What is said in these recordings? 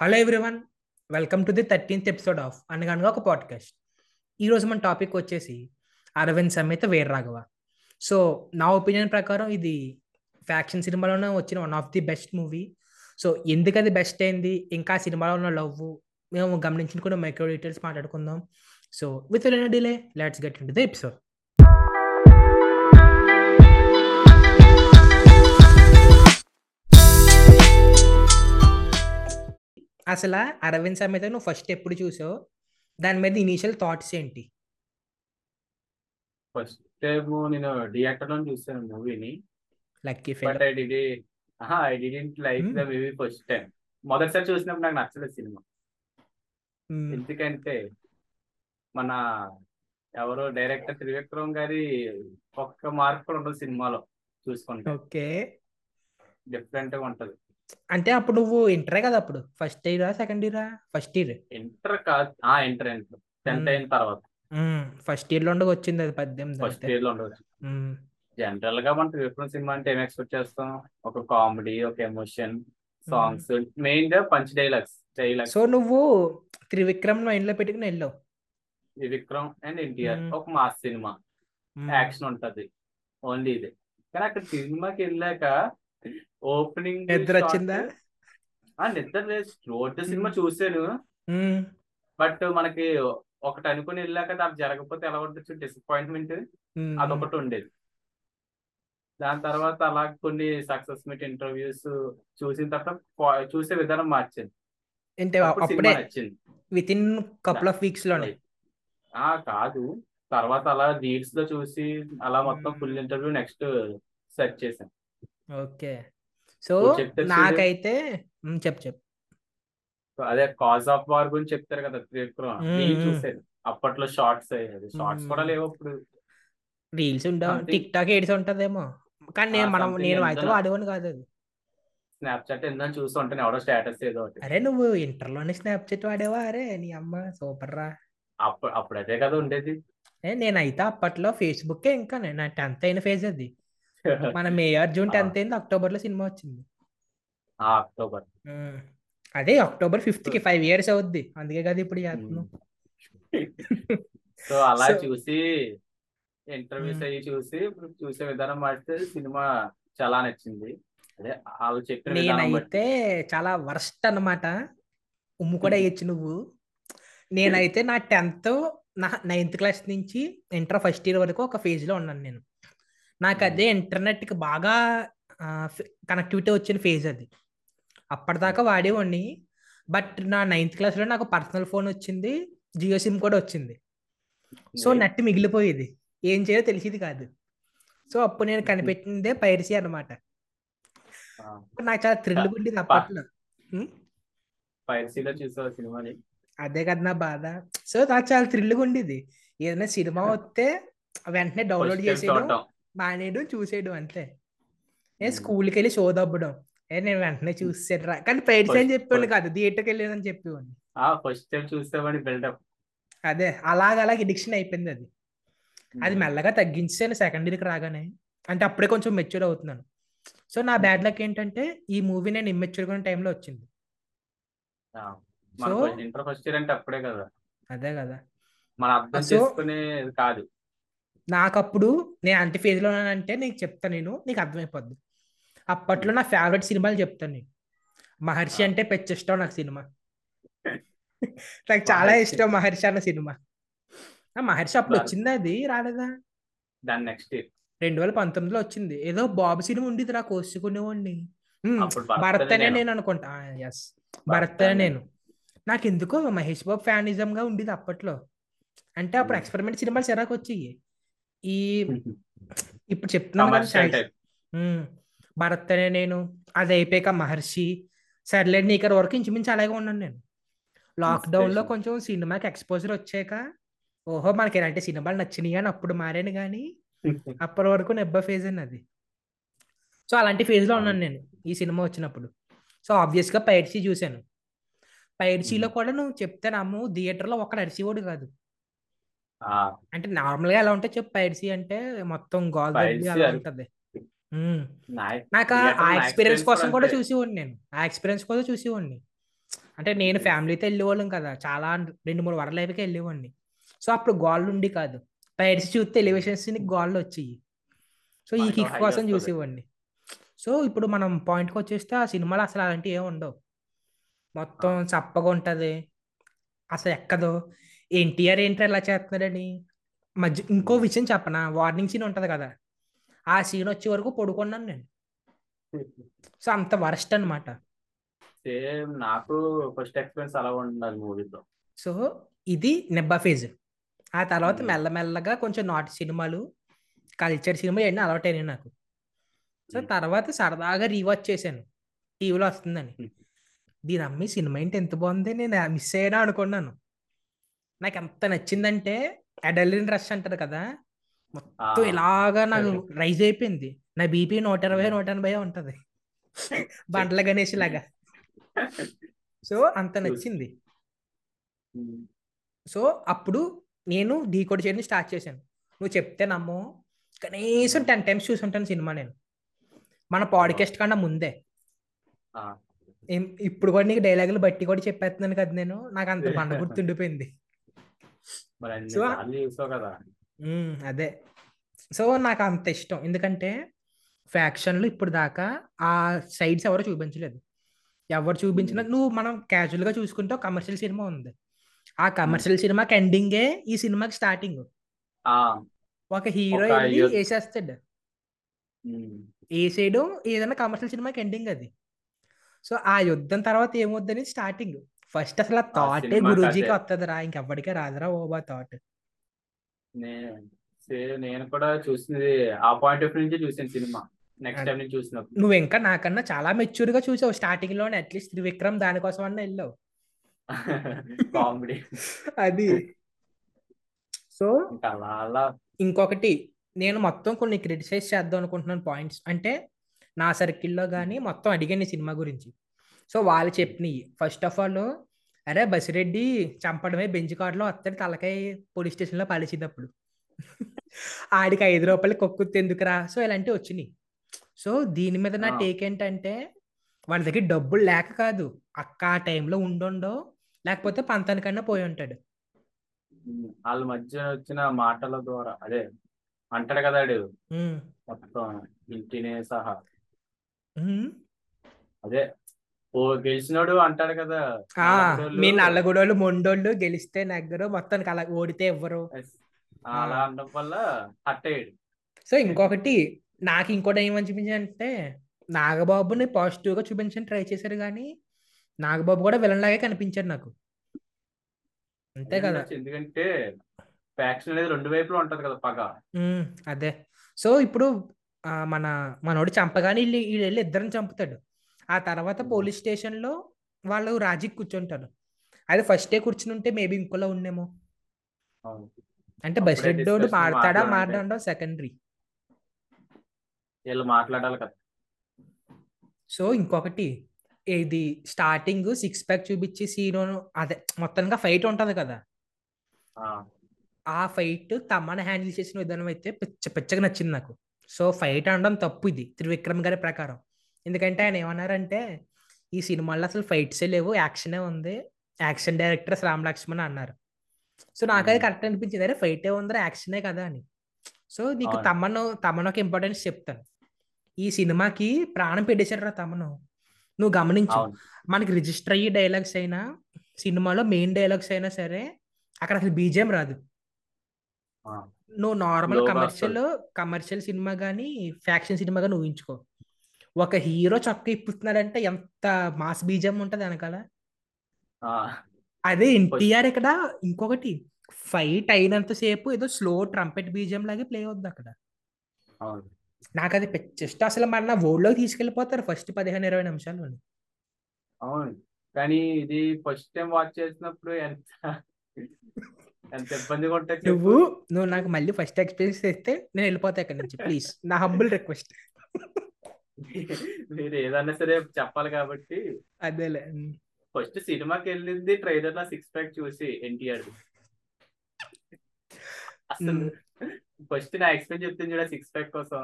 Hello everyone welcome to the thirteenth episode of Anaganaga Oka podcast ఈరోజు మన topic వచ్చేసి Aravind Sametha Veera Raghava so నా opinion ప్రకారం ఇది ఫ్యాక్షన్ సినిమాలోనే వచ్చిన one of the best movie so ఎందుకు అది బెస్ట్ అయింది? ఇంకా సినిమాలో ఉన్న లవ్ మేము గమనించిన కూడా మైక్రో డీటెయిల్స్ మాట్లాడుకుందాం. So with delay let's get into the episode అసలు అరవింద్ సమేత నువ్వు ఫస్ట్ ఎప్పుడు చూసావు? దాని మీద ఇనీషియల్ థాట్స్ ఏంటి? ఫస్ట్ టైం నేను థియేటర్లో చూసాను మూవీని Lucky but I did I didn't like the movie first time మొదటిసారి చూసినప్పుడు నాకు నచ్చలేదు సినిమా. ఎందుకంటే మన ఎవరో డైరెక్టర్ త్రివిక్రమ్ గారి ఒక్క మార్క్ కూడా ఉండదు సినిమాలో చూసుకుంటే. ఓకే డిఫరెంట్గా ఉంటది. అంటే అప్పుడు నువ్వు ఇంటరే కదా అప్పుడు. ఫస్ట్ ఇయరా సెకండ్ ఇయరా ఫస్ట్ ఇయర్ ఇంటర్ కాదు. ఆ ఇంటర్ ఇంటర్ టెన్త్ అయిన తర్వాత. ఫస్ట్ ఇయర్లో ఉండగా వచ్చింది అది పద్దెనిమిది ఫస్ట్ ఇయర్లో. జనరల్గా మనం త్రివిక్రమ్ సినిమా అంటే ఏం ఎక్స్పెక్ట్ చేస్తాం? ఒక కామెడీ ఒక ఎమోషన్ సాంగ్స్ మెయిన్గా పంచ్ డైలాగ్స్ డైలాగ్స్ సో నువ్వు త్రివిక్రమ్లో పెట్టుకుని వెళ్ళావు త్రివిక్రమ్ అండ్ ఎన్టీఆర్. ఒక మాస్ సినిమా. యాక్షన్ ఉంటది. ఓన్లీ ఇది. కానీ అక్కడ సినిమాకి వెళ్ళాక ఓపెనింగ్ నిద్ర వచ్చిందా? నిద్ర లేదు. Road cinema. చూసాను. బట్ మనకి ఒకటి అనుకుని వెళ్ళాక అది జరగకపోతే ఎలా ఉండొచ్చు డిసప్పాయింట్మెంట్. అదొకటి ఉండేది. దాని తర్వాత అలా కొన్ని సక్సెస్ మీట్ ఇంటర్వ్యూస్ చూసిన తర్వాత చూసే విధానం మార్చింది అంటే అప్పుడు విత్ ఇన్ కపుల్ ఆఫ్ వీక్స్లోనే? ఆ కాదు. తర్వాత అలా రీల్స్లో చూసి అలా మొత్తం ఫుల్ ఇంటర్వ్యూ నెక్స్ట్ సెర్చ్ చేశాను. ఓకే. సో. నాకైతే చెప్పు చెప్పు. అదే కాజ్ ఆఫ్ వార్ గురించి చెప్తారు కదా త్రివిక్రమ్. నేను. చూసాను అప్పట్లో షార్ట్స్ అయ్యేది. షార్ట్స్. కూడా లేవు అప్పుడు రీల్స్ ఉండవు టిక్ టాక్ ఏడిసి ఉంటదేమో. కానీ నేను మనం నేను అయితే వాడేవాడిని కాదు అది. స్నాప్చాట్ ఏందని చూస్తూ ఉంటాను ఎవడో స్టేటస్ ఏదో ఒకటి. అరే నువ్వు ఇంటర్లోనే స్నాప్చాట్ వాడేవా? అరే నీ అమ్మ సూపర్ రా. అప్పుడు అప్పుడు అదే కదా ఉండేది. ఏ నేనైతే అప్పట్లో ఫేస్బుక్ ఇంకా నేను నా టెన్త్ అయిన ఫేజ్ అది. మన మేయర్ జూన్. టెన్త్ అయింది అక్టోబర్లో సినిమా వచ్చింది. ఆ అక్టోబర్. అదే అక్టోబర్ ఫిఫ్త్కి ఫైవ్ ఇయర్స్ అవుద్ది. అందుకే కదా ఇప్పుడు చేస్తున్నాం. సో అలా చూసి ఇంటర్వ్యూస్. అయ్యి చూసి చూసే విధానం మారితే సినిమా చాలా నచ్చింది. అదే వాళ్ళు చెప్పిన నేనైతే చాలా వర్స్ట్ అన్నమాట. ఉమ్ము కూడా వేయచ్చు నువ్వు. నేనైతే నా టెన్త్ నా నైన్త్ క్లాస్ నుంచి ఇంటర్ ఫస్ట్ ఇయర్ వరకు ఒక phase లో ఉన్నాను నేను. నాకు. అదే internet కి బాగా కనెక్టివిటీ వచ్చిన ఫేజ్ అది. అప్పటిదాకా వాడేవాడిని. బట్ నా నైన్త్ క్లాస్లో నాకు పర్సనల్ ఫోన్ వచ్చింది. జియో సిమ్ కూడా వచ్చింది. సో. నెట్ మిగిలిపోయేది. ఏం చేయాలో తెలిసేది కాదు. సో అప్పుడు నేను కనిపెట్టిందే పైరసీ అన్నమాట. ఆ, నాకు చాలా థ్రిల్ ఉండేది అప్పట్లో. అదే? కదా నా బాధ. సో నాకు చాలా థ్రిల్గా ఉండేది ఏదైనా సినిమా వస్తే వెంటనే డౌన్లోడ్ చేసేయడం. మానేయడం చూసేయడం అంతే. ఏ మ్మ్. స్కూల్కి వెళ్ళి షో దబ్బడం ఏ నేను వెంటనే చూసేట్రా కానీ పైరసీ అని చెప్పేవాడిని కాదు. థియేటర్కి వెళ్ళానని చెప్పేవాడిని. ఆ ఫస్ట్ టైం చూసామని బిల్డప్. అదే అలాగ అలాగ ఎడిక్షన్ అయిపోయింది అది. అది మెల్లగా తగ్గించాను సెకండ్ ఇయర్కి రాగానే. అంటే అప్పుడే కొంచెం మెచ్యూర్ అవుతున్నాను. సో నా బ్యాడ్ లక్ ఏంటంటే ఈ మూవీ నేను ఇమ్మెచ్యూర్ ఉన్న టైంలో వచ్చింది. సో ఇంటర్ ఫస్ట్ ఇయర్ అంటే అప్పుడే కదా. అదే కదా. మన అర్థం సో చేసుకునేది కాదు. నాకు అప్పుడు నేను అంటి ఫేజ్లో ఉన్నానంటే నీకు చెప్తాను నేను నీకు అర్థమైపోద్ది. అప్పట్లో నా ఫేవరెట్ సినిమాలు చెప్తాను నేను. మహర్షి అంటే పెద్ద ఇష్టం నాకు సినిమా. నాకు చాలా. ఇష్టం మహర్షి అన్న సినిమా. మహర్షి అప్పుడు వచ్చిందా అది? రాలేదా? దాని నెక్స్ట్ రెండు వేల పంతొమ్మిదిలో వచ్చింది. ఏదో బాబు సినిమా ఉండేది రా కోసుకునేవాడిని భరత్ అనే నేను. అనుకుంటా. ఎస్ భరత్ అనే నేను. నాకు ఎందుకో మహేష్ బాబు ఫ్యానిజం గా ఉండేది అప్పట్లో. అంటే అప్పుడు. ఎక్స్పెరిమెంట్ సినిమాలు చిరాకు వచ్చాయి ఈ ఇప్పుడు చెప్తున్నాను భరత్ అనే నేను అది అయిపోయాక మహర్షి సర్లే నీకర్ వరకు ఇంచుమించు అలాగే ఉన్నాను నేను. లాక్డౌన్లో. కొంచెం సినిమాకి ఎక్స్పోజర్ వచ్చాక ఓహో మనకి ఇలాంటి సినిమాలు నచ్చినాయి అని అప్పుడు మారాను కానీ అప్పటి వరకు నెబ్బ ఫేజ్ అని అది సో అలాంటి phase లో ఉన్నాను నేను ఈ సినిమా వచ్చినప్పుడు. సో ఆబ్వియస్గా పైరసీ చూశాను. పైరసీలో కూడా నువ్వు చెప్తే నమ్ము థియేటర్లో ఒక్కడ అరిసివాడు కాదు. అంటే నార్మల్గా ఎలా ఉంటే చెప్పు పైరసీ అంటే మొత్తం గోల్ అలా ఉంటది. నాకు ఆ- ఎక్స్పీరియన్స్ కోసం కూడా. చూసేవాడిని నేను. ఆ ఎక్స్పీరియన్స్ కోసం చూసేవాడిని. అంటే నేను ఫ్యామిలీతో వెళ్ళేవాళ్ళం కదా చాలా రెండు మూడు వరల అయిపోయి వెళ్ళేవాడిని. సో అప్పుడు గోళ్ళు ఉండి కాదు. పైడ్స్ చూస్తే ఎలివేషన్స్ గోళ్ళు వచ్చాయి సో ఈ కిక్ కోసం. చూసేవాడిని. సో ఇప్పుడు మనం పాయింట్కి వచ్చేస్తే ఆ సినిమాలో అసలు అలాంటివి ఏమి ఉండవు. మొత్తం చప్పగా ఉంటుంది. అసలు ఎక్కదు. ఎన్టీఆర్ ఏంటి ఎలా చేస్తున్నాడని మధ్య ఇంకో విషయం చెప్పనా? వార్నింగ్ సీన్ ఉంటుంది కదా. ఆ సీన్ వచ్చే వరకు పడుకున్నాను నేను. సో అంత వరస్ట్ అనమాట సేమ్ నాకు ఫస్ట్ ఎక్స్పీరియన్స్ అలా ఉండాలి మూవీతో సో ఇది నెబ్బా ఫేజ్. ఆ తర్వాత Hmm. మెల్లమెల్లగా కొంచెం నాటి సినిమాలు కల్చర్ సినిమా ఇవన్నీ అలవాటు అయినాయి నాకు. So Hmm. తర్వాత సరదాగా రీవాచ్ చేశాను. టీవీలో వస్తుందని. Hmm. దీని అమ్మి సినిమా ఏంటి ఎంత బాగుంది? నేను మిస్ అయ్యానా అనుకున్నాను. నాకు ఎంత నచ్చిందంటే అడలిన్ రష్ అంటారు కదా. మొత్తం. ఇలాగా నాకు రైజ్ అయిపోయింది. నా బీపీ నూట ఇరవై నూట ఎనభై ఉంటది. బండ్ల గణేష్ లాగా. సో అంత నచ్చింది. సో అప్పుడు నేను డీకోడ్ చేయడం స్టార్ట్ చేశాను. నువ్వు చెప్తే నమ్మో. కనీసం టెన్ టైమ్స్ చూసుంటాను సినిమా నేను. మన పాడ్కాస్ట్ కన్నా ముందే. ఇప్పుడు కూడా నీకు డైలాగులు బట్టి కూడా చెప్పేస్తున్నాను కదా నేను. నాకు అంత బండ గుర్తుండిపోయింది. సో- అదే. సో నాకు అంత ఇష్టం. ఎందుకంటే ఫ్యాక్షన్లు ఇప్పుడు దాకా ఆ సైడ్స్ ఎవరు చూపించలేదు. ఎవరు చూపించినా నువ్వు మనం casual గా చూసుకుంటే కమర్షియల్ సినిమా ఉంది. ఆ కమర్షియల్ సినిమాకి ఎండింగే ఈ సినిమాకి స్టార్టింగ్ ఒక హీరో వేసేస్తాడు. వేసేయడం ఏదైనా కమర్షియల్ సినిమాకి ఎండింగ్ అది. సో ఆ యుద్ధం తర్వాత ఏమవుద్దని స్టార్టింగ్ ఫస్ట్ అసలు ఆ థాటే గురూజీకి. వస్తుందిరా ఇంకెవ్వడికే రాదురా ఓబా థాట్ నేను కూడా చూసింది ఆ పాయింట్ ఆఫ్ నుంచి చూసాను సినిమా. నెక్స్ట్. టైం నుంచి చూసినప్పుడు. నువ్వు ఇంకా నాకన్నా చాలా మెచ్యూర్గా చూసావు. స్టార్టింగ్లోనే అట్లీస్ట్ త్రివిక్రమ్ దానికోసం అన్న వెళ్ళావు. కామెడీ అది. సో ఇంకొకటి నేను మొత్తం కొన్ని క్రిటిసైజ్ చేద్దాం అనుకుంటున్నాను పాయింట్స్ అంటే నా సర్కిల్లో కానీ మొత్తం అడిగాను ఈ సినిమా గురించి. సో వాళ్ళు చెప్పినవి ఫస్ట్ ఆఫ్ ఆల్ అరే బసిరెడ్డి చంపడమే బెంచ్ కార్డులో వస్తాడు తలకాయ పోలీస్ స్టేషన్లో పలిచినప్పుడు ఆడికి ఐదు రూపాయలు కొక్కుతు ఎందుకురా? సో ఇలాంటివి వచ్చినాయి. సో దీని మీద నా. టేక్ ఏంటంటే వాళ్ళ దగ్గర డబ్బులు లేక కాదు. అక్క ఆ టైంలో ఉండుండో లేకపోతే పంతానికన్నా పోయి ఉంటాడు. వాళ్ళ మధ్య వచ్చిన మాటల ద్వారా అదే అంటాడు కదా. మొత్తం ఇంటినే సహా. అదే ఓ గెలిచినోడు అంటాడు కదా. మీ నల్లగొడోళ్ళు మొండోళ్ళు గెలిస్తే నెగ్గరు మొత్తానికి అలా ఓడితే ఇవ్వరు అలా అనడం వల్ల హట్ అయ్యాడు సో ఇంకొకటి నాకు ఇంకోటి ఏమని చూపించాలంటే నాగబాబుని పాజిటివ్గా చూపించని ట్రై చేశారు కానీ నాగబాబు కూడా విలన్ లాగే కనిపించాడు నాకు. అంతే కదా. ఎందుకంటే ఫ్యాక్షన్ అనేది రెండు వైపులో ఉంటది కదా పగ. అదే. సో ఇప్పుడు మన మనోడు చంపగానే వీళ్ళు వెళ్ళి ఇద్దరిని చంపుతాడు. ఆ తర్వాత. పోలీస్ స్టేషన్లో వాళ్ళు రాజీకి కూర్చుంటారు. అది ఫస్ట్ డే కూర్చుని ఉంటే మేబీ ఇంకోలా ఉండేమో. అంటే discussion మారతాడా మాట్లాడుంటే. మారడం సెకండరీ వీళ్ళు మాట్లాడాలి కదా. సో ఇంకొకటి ఇది స్టార్టింగ్ సిక్స్ ప్యాక్ చూపించి సీను అదే మొత్తంగా ఫైట్ ఉంటది కదా. ఆ, ఆ ఫైట్ తమ్మని హ్యాండిల్ చేసిన విధానం అయితే పిచ్చ పిచ్చగా నచ్చింది నాకు. సో ఫైట్ అనడం తప్పు ఇది త్రివిక్రమ్ గారి ప్రకారం. ఎందుకంటే ఆయన ఏమన్నారంటే ఈ సినిమాలో అసలు ఫైట్సే లేవు యాక్షనే ఉంది యాక్షన్ డైరెక్టర్ రామ్ లక్ష్మణ్ అన్నారు. సో నాకైతే. కరెక్ట్ అనిపించింది. అరే ఫైటే ఉందిరా యాక్షనే కదా అని. సో నీకు. తమను తమను ఒక ఇంపార్టెన్స్ చెప్తాను. ఈ సినిమాకి ప్రాణం పెట్టేశారు తమను. నువ్వు గమనించు. మనకి రిజిస్టర్ అయ్యే డైలాగ్స్ అయినా సినిమాలో మెయిన్ డైలాగ్స్ అయినా సరే అక్కడ అసలు బీజేం రాదు. నువ్వు నార్మల్ కమర్షియల్ కమర్షియల్ సినిమా కానీ ఫ్యాక్షన్ సినిమా కానీ ఊహించుకో. ఒక హీరో చొక్క ఇప్పుతున్నాడంటే ఎంత మాస్ బీజం ఉంటది వెనకాల? అదే ఎన్టీఆర్ ఇక్కడ ఇంకొకటి ఫైట్ అయినంత సేపు ఏదో స్లో ట్రంపెట్ బీజం లాగే ప్లే అవుద్ది అక్కడ. అవును. నాకు అది జస్ట్ అసలు మన ఓల్డ్లోకి తీసుకెళ్ళిపోతారు ఫస్ట్ పదిహేను ఇరవై నిమిషాలు అవును. కానీ ఇది ఫస్ట్ టైం వాచ్ చేసినప్పుడు ఎంత ఎంత ఇబ్బందిగా ఉంటుంది. నువ్వు నువ్వు నాకు మళ్ళీ ఫస్ట్ ఎక్స్పీరియన్స్ చేస్తే నేను వెళ్ళిపోతా ఇక్కడ నుంచి. ప్లీజ్. నా హంబుల్ రిక్వెస్ట్. మీరు ఏదన్నా సరే చెప్పాలి కాబట్టి అదేలే. ఫస్ట్ సినిమాకి వెళ్ళింది ట్రైలర్లో సిక్స్ ప్యాక్ చూసి ఎన్టీఆర్ అసలు ఫస్ట్ నా ఎక్స్పెక్ట్ చెప్తుంది చూడ సిక్స్ ప్యాక్ కోసం.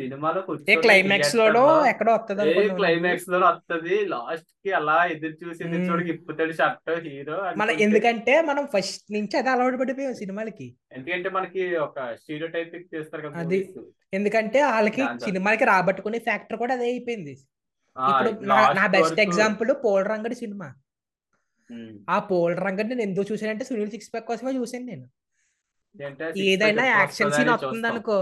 సినిమాలో ఏ క్లైమాక్స్ లోనో థియేటర్లో ఎక్కడో వస్తుంది క్లైమాక్స్లో వస్తది లాస్ట్కి అలా ఎదురు చూసి. చూడకి ఇప్పుతాడు షర్ట్ హీరో మన ఎందుకంటే మనం ఫస్ట్ నుంచి అది అలవాటు పడిపోయాం సినిమాలకి. ఎందుకంటే మనకి ఒక స్టీరియో టైప్ చేస్తారు కదా అది ఎందుకంటే వాళ్ళకి సినిమాలకి రాబట్టుకునే ఫ్యాక్టర్ కూడా అదే అయిపోయింది. ఇప్పుడు నా బెస్ట్ ఎగ్జాంపుల్ పోల్ రంగడి సినిమా. ఆ పోల్ రంగడి నేను ఎందుకు చూసానంటే సునీల్ సిక్స్ ప్యాక్ కోసమే చూసాను నేను. ఏదైనా యాక్షన్ సీన్ వస్తుంది అనుకో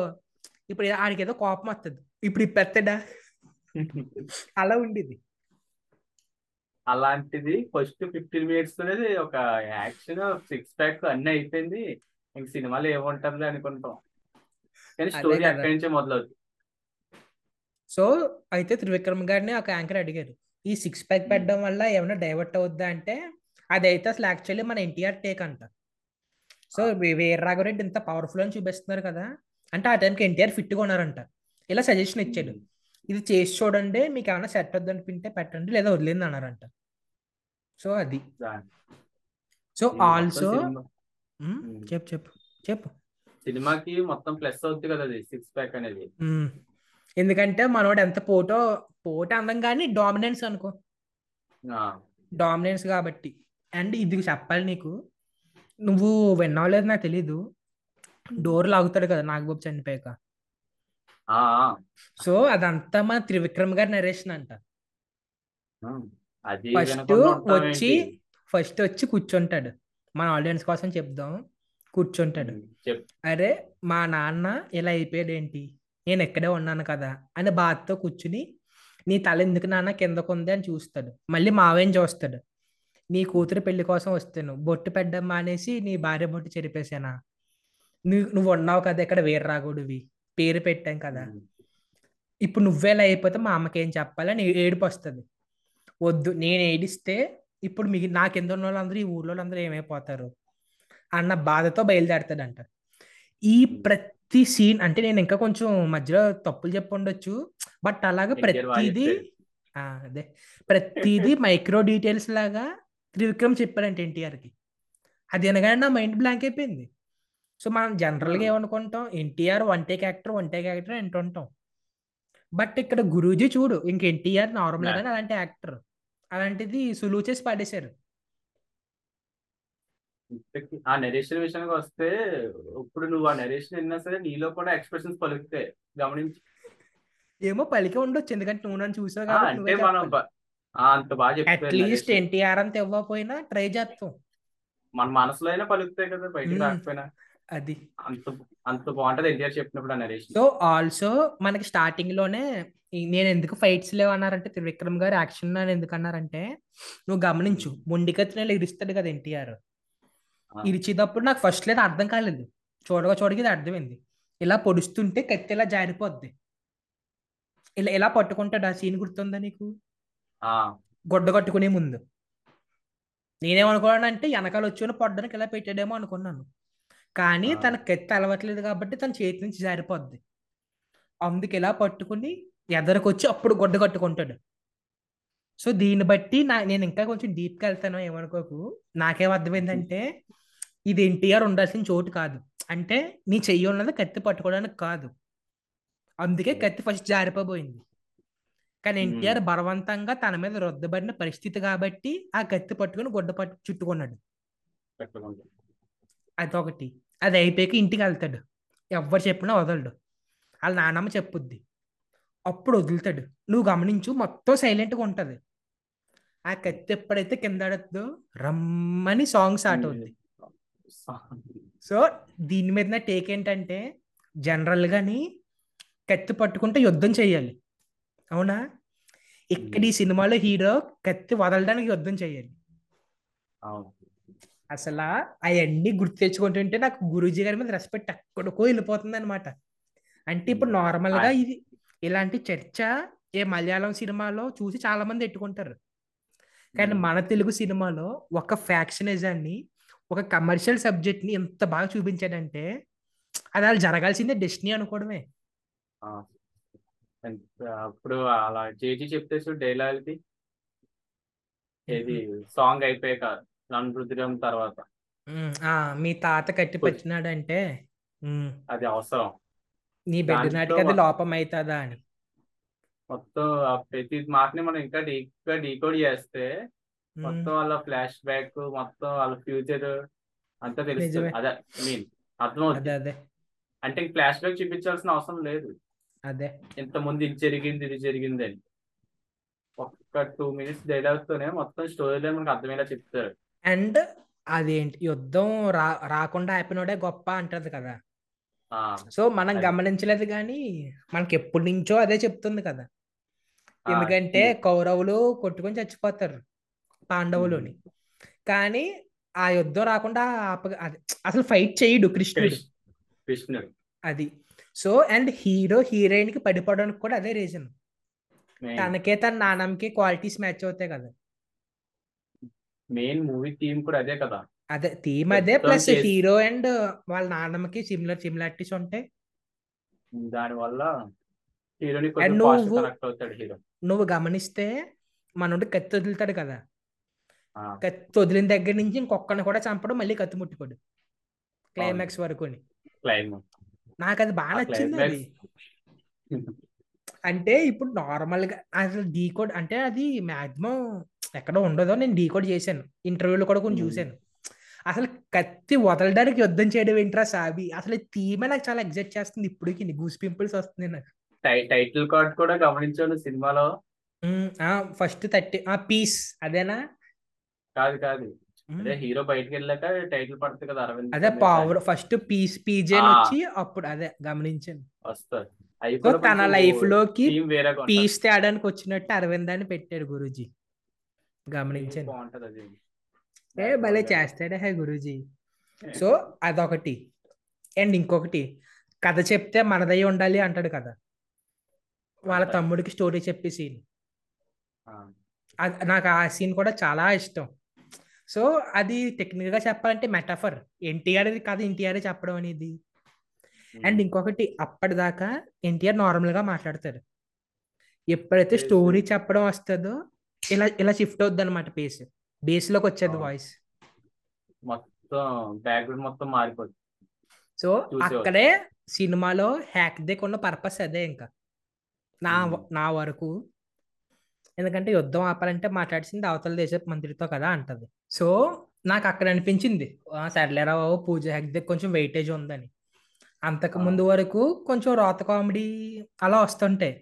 ఇప్పుడు ఆడికి ఏదో కోపం వస్తుంది ఇప్పుడు ఇప్పెత్తడా అలా ఉండేది అలాంటిది ఫస్ట్ ఫిఫ్టీన్ మినిట్స్ తోనే ఒక యాక్షన్ సిక్స్ ప్యాక్ అన్ని అయిపోయింది. ఇంక సినిమాలో ఏముంటుంది అనుకుంటాం. కానీ స్టోరీ అక్కడి నుంచే మొదలవుతుంది సో అయితే త్రివిక్రమ్ గారిని ఒక యాంకర్ అడిగారు. ఈ సిక్స్ ప్యాక్ పెట్టడం వల్ల ఏమైనా డైవర్ట్ అవుద్దా అంటే అదైతే అసలు యాక్చువల్లీ మన ఎన్టీఆర్ టేక్ అంట. సో వీర రాఘవరెడ్డి ఇంత పవర్ఫుల్ అని చూపిస్తున్నారు కదా. అంటే ఆ టైంకి ఎన్టీఆర్ ఫిట్గా ఉన్నారంట. ఇలా సజెషన్ ఇచ్చాడు. ఉమ్, ఇది చేసి చూడండి మీకు ఏమైనా సెట్ అవుద్ది అనిపింటే పెట్టండి లేదా వదిలేంది అన్నారంట. సో అది. సో ఆల్సో సినిమా ఉమ్, చెప్పు చెప్పు చెప్పు. సినిమాకి మొత్తం ప్లస్ అవుతుంది కదా అది సిక్స్ ప్యాక్ అనేది. ఎందుకంటే మనోడు ఎంత పోటో పోటో అందం కానీ డామినెన్స్ అనుకో. డామినెన్స్ కాబట్టి. అండ్ ఇది చెప్పాలి నీకు. నువ్వు విన్నావు లేదు నాకు తెలీదు. డోర్ లాగుతాడు కదా నాగబాబు చనిపోయాక. సో అదంతా మా త్రివిక్రమ్ గారి నరేషన్ అంట. ఫస్ట్ వచ్చి ఫస్ట్ వచ్చి కూర్చుంటాడు. మన ఆడియన్స్ కోసం చెప్దాం. కూర్చుంటాడు. అరే మా నాన్న ఇలా అయిపోయాడు ఏంటి నేను ఎక్కడే ఉన్నాను కదా అని బాధతో కూర్చుని నీ తల ఎందుకు నాన్న కిందకు ఉంది అని చూస్తాడు. మళ్ళీ మావేం చూస్తాడు. నీ కూతురు పెళ్ళి కోసం వస్తాను. బొట్టు పెట్టడం మానేసి నీ భార్య బొట్టు చెరిపేశానా? నువ్వు నువ్వు ఉన్నావు కదా ఇక్కడ వీర రాఘవుడివి పేరు పెట్టాం కదా. ఇప్పుడు నువ్వేలా అయిపోతే మా అమ్మకి ఏం చెప్పాలని ఏడుపు వస్తుంది వద్దు నేను ఏడిస్తే ఇప్పుడు మిగి నా కింద ఉన్న వాళ్ళందరూ ఈ ఊర్లో అందరూ ఏమైపోతారు? అన్న బాధతో బయలుదేరతాడంట. ఈ. ప్రతి సీన్ అంటే నేను ఇంకా కొంచెం మధ్యలో తప్పులు చెప్పి ఉండొచ్చు బట్ అలాగే ప్రతిదీ అదే. ప్రతిదీ మైక్రో డీటెయిల్స్ లాగా త్రివిక్రమ్ చెప్పాడంట ఎన్టీఆర్కి. అది అనగానే నా మైండ్ బ్లాంక్ అయిపోయింది. సో మనం జనరల్గా ఏమనుకుంటాం? NTR one take actor one take actor అంటుంటాం బట్ ఇక్కడ గురూజీ చూడు ఇంక ఎన్టీఆర్ నార్మల్ గానే అలాంటి యాక్టర్. అలాంటిది సులువు చేసి పాడేశారు. ఆ నరేషన్ విషయానికి వస్తే ఇప్పుడు నువ్వు ఆ నరేషన్ విన్నా సరే నీలో కూడా ఎక్స్ప్రెషన్స్ పలుకుతాయి. గమనించి. ఏమో పలికే ఉండొచ్చు. ఎందుకంటే నువ్వు నన్ను చూసావు కాబట్టి మనం అంత బాగా అట్లీస్ట్ ఎన్టీఆర్ అంత ఇవ్వకపోయినా ట్రై చేస్తాం. మన మనసులో అయినా పలుకుతాయి కదా బయటికి మ్మ్. రాకపోయినా. అది. అంత అంత బాగుంటది ఎన్టీఆర్ చెప్పినప్పుడు ఆ నరేషన్ సో ఆల్సో మనకి స్టార్టింగ్లోనే నేను ఎందుకు ఫైట్స్ లేవు అన్నారంటే త్రివిక్రమ్ గారు యాక్షన్ అని ఎందుకు అన్నారంటే నువ్వు గమనించు మొండికత్తిన ఇరుస్తాడు కదా ఎన్టీఆర్. ఇరిచేటప్పుడు నాకు ఫస్ట్ లేదు అర్థం కాలేదు. చూడగా చూడగా ఇది అర్థమైంది. ఇలా పొడుస్తుంటే కత్తి ఇలా జారిపోద్ది. ఇలా ఇలా పట్టుకుంటాడు? ఆ సీన్ గుర్తుందా నీకు? గొడ్డ కట్టుకునే ముందు. నేనేమనుకున్నాను అంటే వెనకాల వచ్చి పొడ్డానికి ఇలా పెట్టాడేమో అనుకున్నాను. కానీ. తన కత్తి అలవట్లేదు కాబట్టి తన చేతి నుంచి జారిపోద్ది. అందుకు ఇలా పట్టుకుని ఎదరకొచ్చి అప్పుడు గొడ్డ కట్టుకుంటాడు. సో దీన్ని బట్టి నా నేను ఇంకా కొంచెం డీప్గా వెళ్తాను ఏమనుకోకు. నాకేం అర్థమైందంటే ఇది ఎన్టీఆర్ ఉండాల్సిన చోటు కాదు. అంటే నీ చెయ్యి ఉన్నది కత్తి పట్టుకోవడానికి కాదు. అందుకే కత్తి ఫస్ట్ జారిపోబోయింది. కానీ. ఎన్టీఆర్ బలవంతంగా తన మీద రుద్దబడిన పరిస్థితి కాబట్టి ఆ కత్తి పట్టుకుని గుడ్డ పట్టు చుట్టుకున్నాడు. అదొకటి. అది అయిపోయాక ఇంటికి వెళ్తాడు. ఎవ్వరు చెప్పినా వదలడు. వాళ్ళ నాన్నమ్మ చెప్పుద్ది. అప్పుడు వదులుతాడు. నువ్వు గమనించు మొత్తం సైలెంట్గా ఉంటుంది. ఆ కత్తి ఎప్పుడైతే కింద ఆడుతుందో రమ్మని సాంగ్ స్టార్ట్ అవుద్ది. సో దీని మీద నా టేక్ ఏంటంటే జనరల్గాని కత్తి పట్టుకుంటే యుద్ధం చేయాలి. అవునా? ఇక్కడ ఈ సినిమాలో హీరో కత్తి వదలడానికి యుద్ధం చేయాలి. అసలు అవన్నీ గుర్తు తెచ్చుకుంటుంటే నాకు గురూజీ గారి మీద రెస్పెక్ట్ ఎక్కడికో వెళ్ళిపోతుంది అనమాట అంటే ఇప్పుడు. నార్మల్గా. ఇది ఇలాంటి చర్చ ఏ మలయాళం సినిమాలో చూసి చాలా మంది ఎట్టుకుంటారు కానీ. మన తెలుగు సినిమాలో ఒక ఫ్యాక్షనిజాన్ని ఒక కమర్షియల్ సబ్జెక్ట్ని ఎంత బాగా చూపించాడంటే అది అలా జరగాల్సిందే డెస్టినీ అనుకోవడమే అప్పుడు అలా చేసి చెప్తే చూడు డైలాగ్ది ఏది సాంగ్ అయిపోయాక నన్ను తర్వాత. మీ తాత కట్టి. పెట్టినాడంటే ఉమ్, అది అవసరం. నీ బెడ్ దాంట్లో నాటికి అది లోపం అవుతుందా అని. మొత్తం ప్రతి మాటని మనం ఇంకా డీప్గా డీకోడ్ చేస్తే మొత్తం వాళ్ళ ఫ్లాష్ బ్యాక్ మొత్తం వాళ్ళ ఫ్యూచర్ అంతా తెలుస్తుంది. అదే మీన్ అర్థమవుతుంది. అదే అంటే ఫ్లాష్ బ్యాక్ చూపించాల్సిన అవసరం లేదు. అదే. ఇంత ముందు ఇది జరిగింది ఇది జరిగింది అని. ఒక్క టూ మినిట్స్ డైలాగ్స్ తోనే మొత్తం స్టోరీలో మనకు అర్థమయ్యేలా చెప్తారు. అండ్ అదేంటి యుద్ధం రా రాకుండా ఆపినోడే గొప్ప అంటది కదా. సో మనం గమనించలేదు కానీ మనకి ఎప్పటి నుంచో అదే చెప్తుంది కదా. ఎందుకంటే కౌరవులు కొట్టుకొని చచ్చిపోతారు పాండవులుని. కానీ ఆ యుద్ధం రాకుండా అసలు ఫైట్ చేయడు కృష్ణుడు. కృష్ణ కృష్ణుడు. అది. సో అండ్ హీరో హీరోయిన్కి పడిపోవడానికి కూడా అదే రీజన్. తనకే తన నాన్నకి క్వాలిటీస్ మ్యాచ్ అవుతాయి కదా. మెయిన్ మూవీ థీమ్ కూడా అదే కదా. అదే థీమ్ అదే ప్లస్ హీరో అండ్ వాళ్ళ నాన్నమ్మకి సిమిలర్ సిమిలారిటీస్ ఉంటాయి. దాని వల్ల హీరోని నువ్వు హీరో. నువ్వు గమనిస్తే మనోడు కత్తి వదులుతాడు కదా. కత్తి వదిలిన దగ్గర నుంచి ఇంకొకరిని కూడా చంపడం మళ్ళీ కత్తి ముట్టుకోడు. క్లైమాక్స్ వరకు నాకు అది బాగా నచ్చింది అది. అంటే ఇప్పుడు నార్మల్గా అసలు డీకోడ్ అంటే అది మాక్సిమం ఎక్కడో ఉండదో నేను డీకోడ్ చేశాను. ఇంటర్వ్యూలో కూడా కొన్ని చూశాను. అసలు కత్తి వదలడానికి యుద్ధం చేయడం ఏంట్రా సాబి? అసలు థీమే నాకు చాలా ఎగ్జైట్ చేస్తుంది. ఇప్పటికి గూస్ పింపుల్స్ వస్తుంది నాకు. టైటిల్ కార్డ్ కూడా గమనించాను సినిమాలో. ఫస్ట్ థర్టీ ఆ పీస్ అదేనా? కాదు కాదు. అదే హీరో బయటకు వెళ్ళాక టైటిల్ పడుతుంది కదా అరవింద్ అదే పవర్ ఫస్ట్ పీస్ పీజే వచ్చి అప్పుడు అదే గమనించాను. కూడా తన లైఫ్లోకి పీస్ తేడానికి వచ్చినట్టు అరవింద్ అని పెట్టాడు గురూజీ. థీమ్ గమనించాను. బాగుంటది అది ఏ భలే చేస్తాడే హే గురూజీ. సో అదొకటి. అండ్ ఇంకొకటి. కథ చెప్తే మనదై ఉండాలి అంటాడు కదా. వాళ్ళ తమ్ముడికి స్టోరీ చెప్పే సీన్. నాకు ఆ సీన్ కూడా చాలా ఇష్టం. సో అది టెక్నికల్గా చెప్పాలంటే మెటాఫర్. ఎన్టీఆర్ కథ ఎన్టీఆర్ చెప్పడం అనేది. అండ్ ఇంకొకటి అప్పటిదాకా ఎన్టీఆర్ నార్మల్గా మాట్లాడతాడు. ఎప్పుడైతే Base- స్టోరీ చెప్పడం వస్తుందో ఇలా ఇలా షిఫ్ట్ అవుద్ది అనమాట బేస్ బేస్లోకి వచ్చేది. వాయిస్ మొత్తం బ్యాక్గ్రౌండ్ మొత్తం మారిపోతుంది సో. అక్కడే సినిమాలో హ్యాక్ దిక్ ఉన్న పర్పస్ అదే ఇంకా. నా. నా వరకు. ఎందుకంటే యుద్ధం ఆపాలంటే మాట్లాడిసింది అవతల దేశ మంత్రితో కదా అంటది. సో నాకు అక్కడ అనిపించింది. "ఆ, సర్లేరా బాబు పూజ హెగ్దే కొంచెం వెయిటేజ్ ఉందని. అంతకు. ముందు వరకు కొంచెం రోత కామెడీ అలా వస్తుంటాయి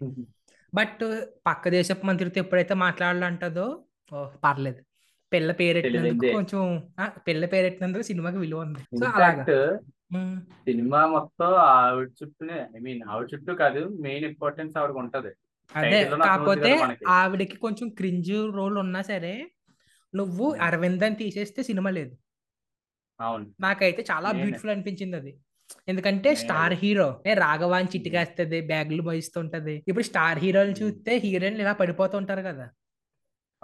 బట్ పక్క దేశపు మంత్రితో ఎప్పుడైతే మాట్లాడాలంటదో పర్లేదు పిల్ల పేరెట్టినందుకు. కొంచెం పిల్ల పేరెట్టినందుకు సినిమాకి విలువ ఉంది సో అలాగా. సినిమా మొత్తం ఆవిడ చుట్టూనే ఐ మీన్ ఆవిడ చుట్టూ కాదు మెయిన్ ఇంపార్టెన్స్ ఆవిడకి ఉంటది అదే కాకపోతే. ఆవిడకి కొంచెం క్రింజ్ రోల్ ఉన్నా సరే నువ్వు మ్మ్. అరవింద్ అని తీసేస్తే సినిమా లేదు అవును నాకైతే చాలా బ్యూటిఫుల్ అనిపించింది అది ఎందుకంటే స్టార్ హీరో. ఏ రాఘవాన్ చిటికేస్తుంది బ్యాగులు మోయిస్తుంటది. ఇప్పుడు స్టార్ హీరోలు మ్మ్. చూస్తే హీరోయిన్లు ఇలా పడిపోతుంటారు కదా.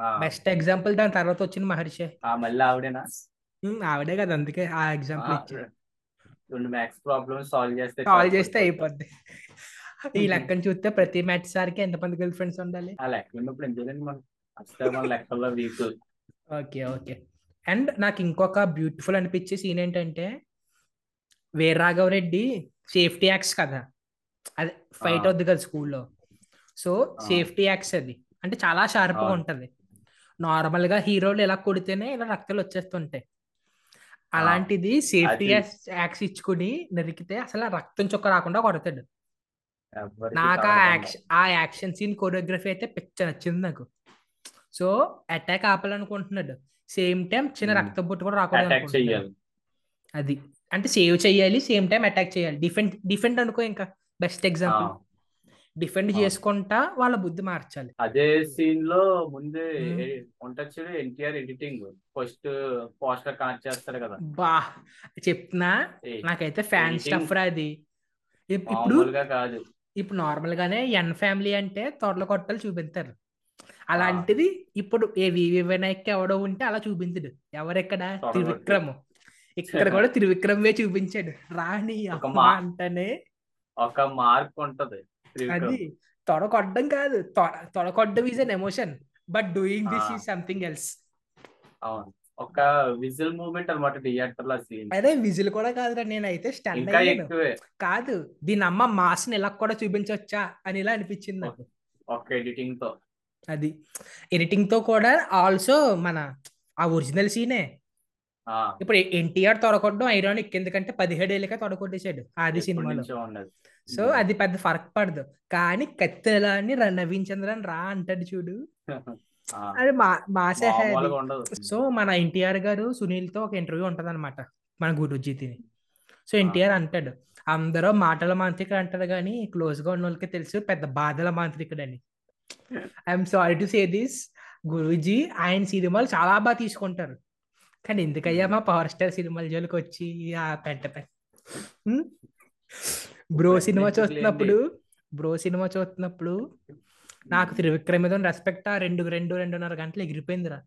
ఆ, బెస్ట్ ఎగ్జాంపుల్ దాని తర్వాత వచ్చిన మహర్షి. ఆ మళ్ళీ ఆవిడేనా? ఆవిడే కదా అందుకే ఆ ఎగ్జాంపుల్ ప్రాబ్లమ్స్ సాల్వ్ చేస్తే చాలు చేస్తే. అయిపోద్ది. ఈ లెక్కను చూస్తే ప్రతి మ్యాచ్ సారికి ఎంతమంది గర్ల్ ఫ్రెండ్స్ ఉండాలి? ఆ లెక్కలు ఉన్నప్పుడు మన. లెక్కల్లో వీక్. Okay okay. అండ్ నాకు ఇంకొక బ్యూటిఫుల్ అనిపించే సీన్ ఏంటంటే వీరరాఘవ రెడ్డి సేఫ్టీ యాక్స్ కదా. అదే ఫైట్. అవుద్ది కదా స్కూల్లో. సో. సేఫ్టీ యాక్స్ అది. అంటే చాలా షార్ప్గా. ఉంటది. నార్మల్గా హీరోలు ఇలా కొడితేనే ఇలా రక్తాలు వచ్చేస్తుంటాయి. అలాంటిది సేఫ్టీ యాక్స్ ఇచ్చుకుని నరికితే అసలు రక్తం చుక్క రాకుండా కొడతాడు. నాకు ఆ. యాక్షన్ ఆ యాక్షన్ సీన్ కొరియోగ్రఫీ అయితే పిక్చర్ నచ్చింది నాకు. సో అటాక్ ఆపాలనుకుంటున్నాడు. సేమ్ టైం చిన్న. రక్తం బొట్టు కూడా చెయ్యాలి. అది. అంటే సేవ్ చేయాలి సేమ్ టైం అటాక్ చేయాలి. డిఫెండ్ డిఫెండ్ అనుకో ఇంకా బెస్ట్ ఎగ్జాంపుల్. డిఫెండ్. చేసుకుంటా వాళ్ళ బుద్ధి మార్చాలి. అదే సీన్లో ముందే ఉంటుంది చూడు NTR editing. First poster connect చేస్తాడు కదా. బా చెప్తున్నా. నాకైతే ఫ్యాన్ స్టఫ్ రా అది. ఇప్- ఇప్పుడు కాదు. ఇప్పుడు నార్మల్ గానే ఎన్ ఫ్యామిలీ అంటే తొడల కొట్టలు చూపిస్తారు అలాంటిది ఇప్పుడు ఏ వివి వినాయక్ ఎవడో ఉంటే అలా చూపించడు ఎవరెక్కడ. త్రివిక్రమ్. ఇక్కడ కూడా త్రివిక్రమ్ వే చూపించాడు. రాణి అంటేనే. ఒక మార్క్ ఉంటది. అది తొడ కొట్టడం కాదు. తొడ తొడ కొట్టడం is an emotion but doing this. Is something else అవును. ఒక విజిల్ మూమెంట్ అనమాట థియేటర్లో సీన్. అదే విజిల్ కూడా కాదురా నేనైతే స్టన్ ఎక్కువే. కాదు దీని అమ్మ మాస్ని ఇలా కూడా చూపించవచ్చా అని ఇలా అనిపించింది ఒక ఎడిటింగ్తో అది. ఎడిటింగ్తో కూడా ఆల్సో మన ఆ ఒరిజినల్ సీనే ఇప్పుడు ఎన్టీఆర్ తొడగొట్టడం ఐరానిక్ ఎందుకంటే పదిహేడు ఏళ్ళకే తొడగొట్టేశాడు ఆది సినిమాలో. సో అది పెద్ద ఫరక్ పడదు. కానీ కత్తిలా అని ర- నవీన్ చంద్రన్ రా అంటాడు చూడు. అది మా మాసే సో మన ఎన్టీఆర్ గారు సునీల్తో ఒక ఇంటర్వ్యూ ఉంటది అనమాట మన గురుజీతిని సో ఎన్టీఆర్ అంటాడు అందరూ మాటల మాంత్రికుడు అంటారు కానీ క్లోజ్గా ఉన్న వాళ్ళకి తెలుసు పెద్ద బాధల మాంత్రికుడు అని I'm sorry to say this. Guruji ఆయన సినిమాలు చాలా బాగా తీసుకుంటారు. కానీ ఎందుకయ్యా మా పవర్ స్టార్ సినిమాల జోలికి వచ్చి ఆ పెంట పెంట బ్రో ఇప్పుడు సినిమా చూస్తున్నప్పుడు బ్రో సినిమా చూస్తున్నప్పుడు నాకు త్రివిక్రమ్ మీద రెస్పెక్ట్ ఆ రెండు రెండు రెండున్నర గంటలు ఎగిరిపోయిందిరా.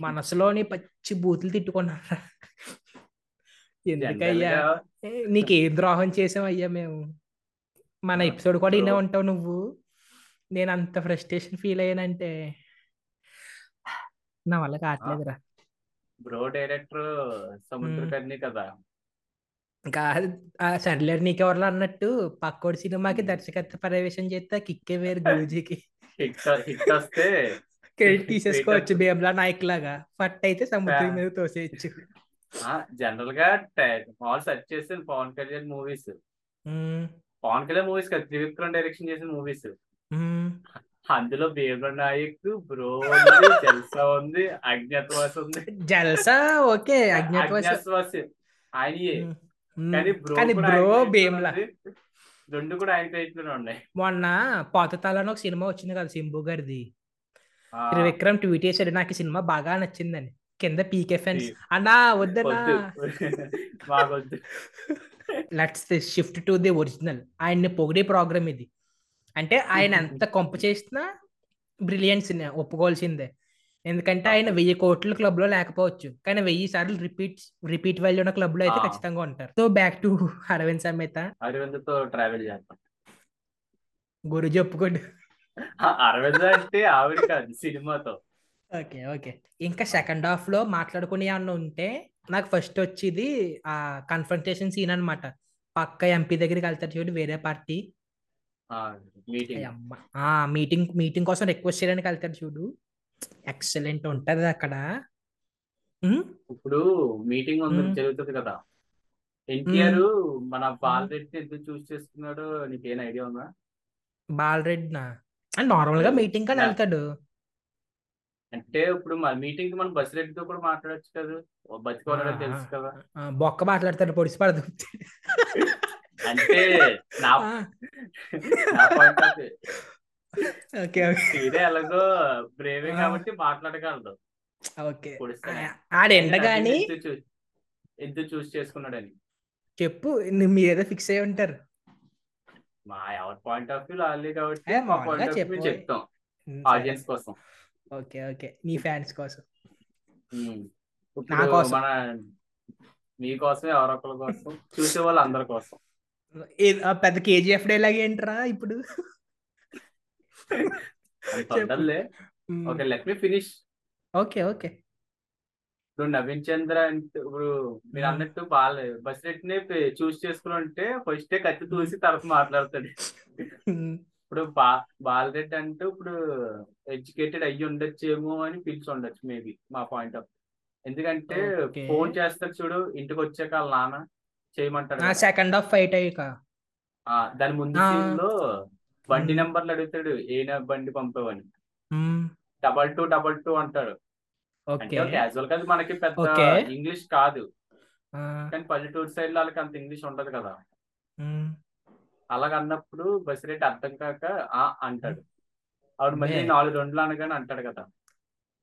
మనసులోని పచ్చి బూతులు తిట్టుకున్నారా? ఎందుకయ్యా? నీకేం ద్రోహం చేసామయ్యా మేము? మన ఎపిసోడ్ కూడా బ్రో ఉంటావు నువ్వు? నేను అంత ఫ్రస్ట్రేషన్ ఫీల్ అయ్యానంటే నా వల్ల కావట్లేదురా. బ్రో డైరెక్టర్ సముద్రకర్ణి కదా. ఇంకా సర్లేరు నీకెవర్లో అన్నట్టు పక్కోడి సినిమాకి. దర్శకత్వ పర్యవేక్షణ చేస్తే కిక్కే వేరు గురూజీకి వస్తే క్రెడిట్ తీసేసుకోవచ్చు బేబ్లా నాయక్ లాగా ఫట్ అయితే సముద్రం మీద తోసేయచ్చు. జనరల్గా మామూలు సెర్చ్ చేసిన పవన్ కళ్యాణ్ మూవీస్. పవన్ కళ్యాణ్ మూవీస్ కదా త్రివిక్రమ్ డైరెక్షన్ చేసిన మూవీస్. అందులో బీర్బల్ నాయక్ బ్రో ఉంది జల్సా ఉంది అజ్ఞాతవాస్ ఉంది. జల్సా? ఓకే అజ్ఞాతవాస. ఆయనయే. కానీ బ్రో కానీ భీమ్లా. రెండు కూడా ఆయన ఉన్నాయి. మొన్న పాతతాలని ఒక సినిమా వచ్చింది కదా సింబు గారిది. త్రివిక్రమ్ ట్వీట్ చేశాడు. నాకు ఈ సినిమా బాగా నచ్చిందని. కింద పీకే ఫ్యాన్స్. అన్నా వద్దన్నా వద్దు. మాకొద్దు. Let's shift to the original. ఆయన్ని పొగిడే ప్రోగ్రామ్ ఇది. అంటే ఆయన ఎంత కొంప చేసినా బ్రిలియన్స్ ఒప్పుకోవాల్సిందే. ఎందుకంటే ఆయన వెయ్యి కోట్ల క్లబ్లో లేకపోవచ్చు. కానీ వెయ్యి సార్లు రిపీట్ రిపీట్ వాల్యూ ఉన్న క్లబ్లో అయితే. ఖచ్చితంగా ఉంటారు. So back to Arvind Sametha అరవింద్తో travel చేస్తాం. గురుజీ ఒప్పుకోండి. ఆ, అరవింద్ అంటే ఆవిడ కాదు సినిమాతో. Okay okay. ఇంకా సెకండ్ హాఫ్లో మాట్లాడుకునే అన్న ఉంటే నాకు ఫస్ట్ వచ్చేది ఆ కన్ఫrontation సీన్ అన్నమాట. పక్క ఎంపీ దగ్గరికి వెళ్తారు చూడు వేరే పార్టీ మీటింగ్ మీటింగ్ మీటింగ్ కోసం రిక్వెస్ట్ చేయడానికి వెళ్తారు చూడు. ఎక్సలెంట్ ఉంటది అక్కడ. ఇప్పుడు మీటింగ్. జరుగుతుంది కదా. ఎన్టీఆర్ మన బాలరెడ్డి ఎందుకు చూస్ చేసుకున్నాడో నీకేం ఐడియా ఉందా? బాలరెడ్డినా? అండ్ నార్మల్గా మీటింగ్ కానీ. వెళ్తాడు. అంటే ఇప్పుడు మన మీటింగ్ మనం బసిరెడ్డితో కూడా మాట్లాడొచ్చు కదా. బతికోవడం తెలుసు కదా. బొక్క మాట్లాడతాడు పొడిసి పడదు అంటే నా నా పాయింట్ ఆఫ్ ఓకే ఓకే. ఇదే ఎలాగో బ్రేవే. కాబట్టి మాట్లాడగలదు ఓకే. పొడిస్తేనే. ఆడ ఎండగాని ఎందుకు చూస్ చేసుకున్నాడని? చెప్పు మీరేదో ఫిక్స్ అయ్యి ఉంటారు. మా ఎవరి పాయింట్ ఆఫ్ వ్యూ వాళ్ళే కాబట్టి మా పాయింట్ ఆఫ్ వ్యూ. చెప్తాం. ఆడియన్స్ కోసం. Okay okay. నీ ఫ్యాన్స్ కోసం. నా కోసం. మన మీకోసం ఎవరొకరి కోసం. చూసే వాళ్ళు అందరి కోసం. పెద్ద కేజీఎఫ్ డైలాగ్ ఏంట్రా ఇప్పుడు? Okay let me finish. Okay okay. ఇప్పుడు నవీన్ చంద్ర అంటే ఇప్పుడు మీరు. అన్నట్టు బాగా బస్ రెడ్డిని చూస్ చేసుకుని ఫస్ట్ కత్తి తూసి తర్వాత మాట్లాడతాడు. ఇప్పుడు బా బాలరెడ్డి అంటే ఇప్పుడు ఎడ్యుకేటెడ్ అయ్యి ఉండొచ్చేమో అని పిలిచి ఉండొచ్చు మేబీ మా పాయింట్ ఆఫ్ ఎందుకంటే. ఫోన్ చేస్తాడు చూడు ఇంటికి వచ్చాక వాళ్ళ నాన్న. చేయమంటాడు కదా. సెకండ్ హాఫ్ ఫైట్ అయ్యాక. దాని ముందు లో బండి. నెంబర్లు అడుగుతాడు ఏ బండి పంపవని. డబల్ టూ డబల్ టూ అంటాడు. క్యాజువల్గా మనకి పెద్ద. ఇంగ్లీష్ కాదు. కానీ పల్లెటూరు సైడ్ వాళ్ళకి అంత ఇంగ్లీష్ ఉండదు కదా. అలాగ అన్నప్పుడు బసిరెడ్డి అర్థం కాక ఆ అంటాడు. ఆవిడ మళ్ళీ. నాలుగు రెండులు అనగానే అంటాడు కదా.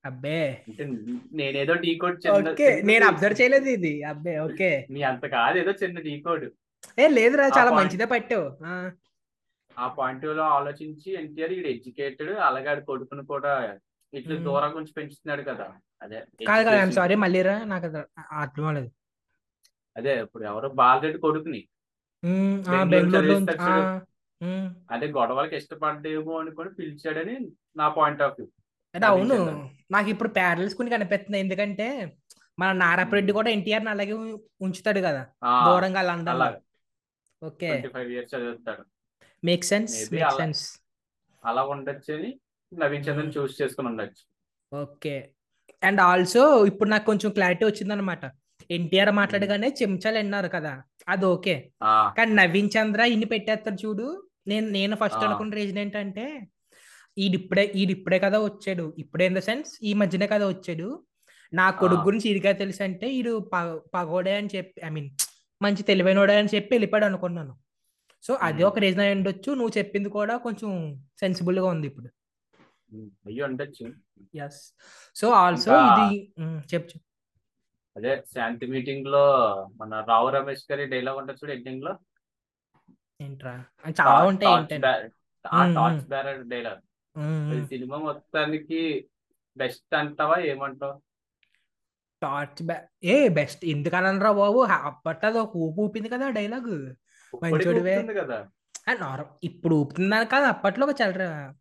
అబ్బే. నేనేదో ఢీ కోడ్ ఓకే నేను అబ్జర్వ్ చేయలేదు ఇది. అబ్బే ఓకే. నీ అంత కాదు ఏదో చిన్న ఢీ కోడ్. ఏ లేదురా చాలా మంచిదే పట్టావు. ఆ, పాయింట్లో ఆలోచించి ఎన్టీఆర్ ఈడు ఎడ్యుకేటెడ్ అలాగే ఆడు కొడుకుని కూడా ఇట్లా. దూరం నుంచి పెంచుతున్నాడు కదా. అదే కాదు కాదు ఐఎమ్. సారీ మళ్ళీ రా నాకు అది అర్థం అవ్వలేదు అదే ఇప్పుడు ఎవరో బాలరెడ్డి కొడుకుని. బెంగళూరు అదే గొడవలకి ఇష్టపడ్డేమో అనుకొని పిలిచాడని నా పాయింట్ ఆఫ్ వ్యూ అంటే అవును? నాకు ఇప్పుడు ప్యారల్స్ కొన్ని కనిపిస్తున్నాయి. ఎందుకంటే మన నారాపరెడ్డి కూడా ఎన్టీఆర్ అలాగే ఉంచుతాడు కదా. దూరంగా London okay. Make sense make. Sense అలా ఉండొచ్చు అని నవీన్ చంద్రన్ Hmm. చూస్ చేసుకుని ఉండొచ్చు. ఓకే. అండ్ ఆల్సో ఇప్పుడు నాకు కొంచెం క్లారిటీ వచ్చిందనమాట ఎన్టీఆర్ మాట్లాడగానే చెంచాలు అన్నారు కదా. అది ఓకే. కానీ నవీన్ చంద్ర ఇన్ని పెట్టేస్తారు చూడు. నేను నేను ఫస్ట్. అనుకున్న రీజన్ ఏంటంటే ఈడిప్పుడే ఈడిప్పుడే కదా వచ్చాడు. ఇప్పుడే ఇన్ ద సెన్స్ ఈ మధ్యనే కదా వచ్చాడు. నా కొడుకు. గురించి ఇదిగా తెలుసు అంటే ఈడు పగోడే అని చెప్పి ఐ మీన్ మంచి తెలివైనోడే అని చెప్పి వెళ్ళిపోయాడు అనుకున్నాను. సో అది. ఒక రీజన్ అయి ఉండొచ్చు. నువ్వు చెప్పింది కూడా కొంచెం సెన్సిబుల్గా ఉంది ఇప్పుడు. ఎస్ సో ఆల్సో ఇది చెప్పు. అదే శాంతి మీటింగ్లో మన రావు రమేష్ గారి డైలాగ్ ఉంటుంది చూడు ఎండింగ్లో. ఏంట్రా? చాలా ఉంటాయి డైలాగ్ సినిమా మొత్తానికి బెస్ట్ అంటావా ఏమంటావు? టార్చ్ ఏ బెస్ట్ ఎందుకనరా బాబు? అప్పట్లో అది ఒక ఊపు ఊపింది కదా డైలాగ్. మంచోడివే. కదా? నార్మల్ ఇప్పుడు ఊపుతుందని కాదు అప్పట్లో ఒక చల్లరా